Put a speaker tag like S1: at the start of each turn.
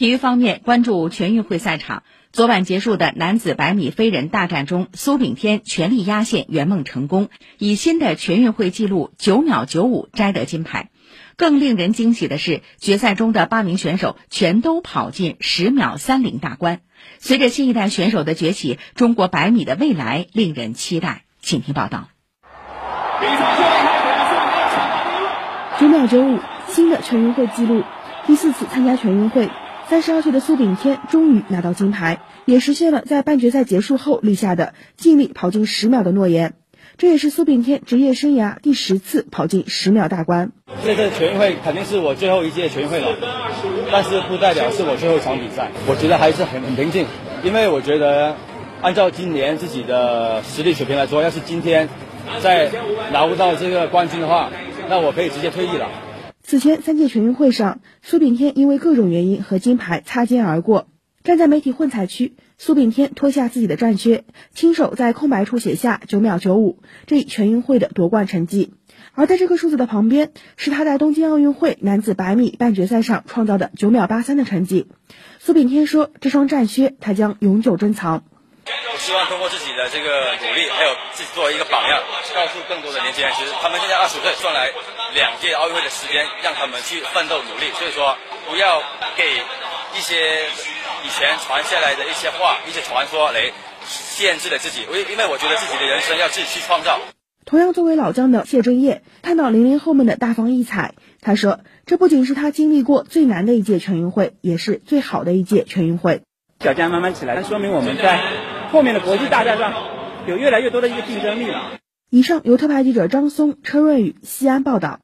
S1: 体育方面，关注全运会赛场。昨晚结束的男子百米飞人大战中，苏炳添全力压线，圆梦成功，以新的全运会纪录九秒九五摘得金牌。更令人惊喜的是，决赛中的八名选手全都跑进十秒三零大关。随着新一代选手的崛起，中国百米的未来令人期待。请听报道。
S2: 九秒九五，新的全运会纪录，第四次参加全运会。三十二岁的苏炳添终于拿到金牌，也实现了在半决赛结束后立下的尽力跑进十秒的诺言。这也是苏炳添职业生涯第十次跑进十秒大关。
S3: 这次全运会肯定是我最后一届全运会了，但是不代表是我最后一场比赛。我觉得还是很很平静，因为我觉得按照今年自己的实力水平来说，要是今天再拿不到这个冠军的话，那我可以直接退役了。
S2: 此前三届全运会上，苏炳添因为各种原因和金牌擦肩而过。站在媒体混采区，苏炳添脱下自己的战靴，亲手在空白处写下九秒九五这一全运会的夺冠成绩。而在这个数字的旁边，是他在东京奥运会男子百米半决赛上创造的九秒八三的成绩。苏炳添说：“这双战靴他将永久珍藏。”
S3: 希望通过自己的这个努力，还有自己作为一个榜样，告诉更多的年轻人，其实他们现在二十岁，算来两届奥运会的时间，让他们去奋斗努力。所以说，不要给一些以前传下来的一些话、一些传说来限制了自己。因因为我觉得自己的人生要自己去创造。
S2: 同样作为老将的谢震业，看到零零后们的大放异彩，他说：“这不仅是他经历过最难的一届全运会，也是最好的一届全运会。”
S4: 小将慢慢起来，那说明我们在后面的国际大战上有越来越多的一个竞争力了。
S2: 以上由特派记者张松、车瑞宇西安报道。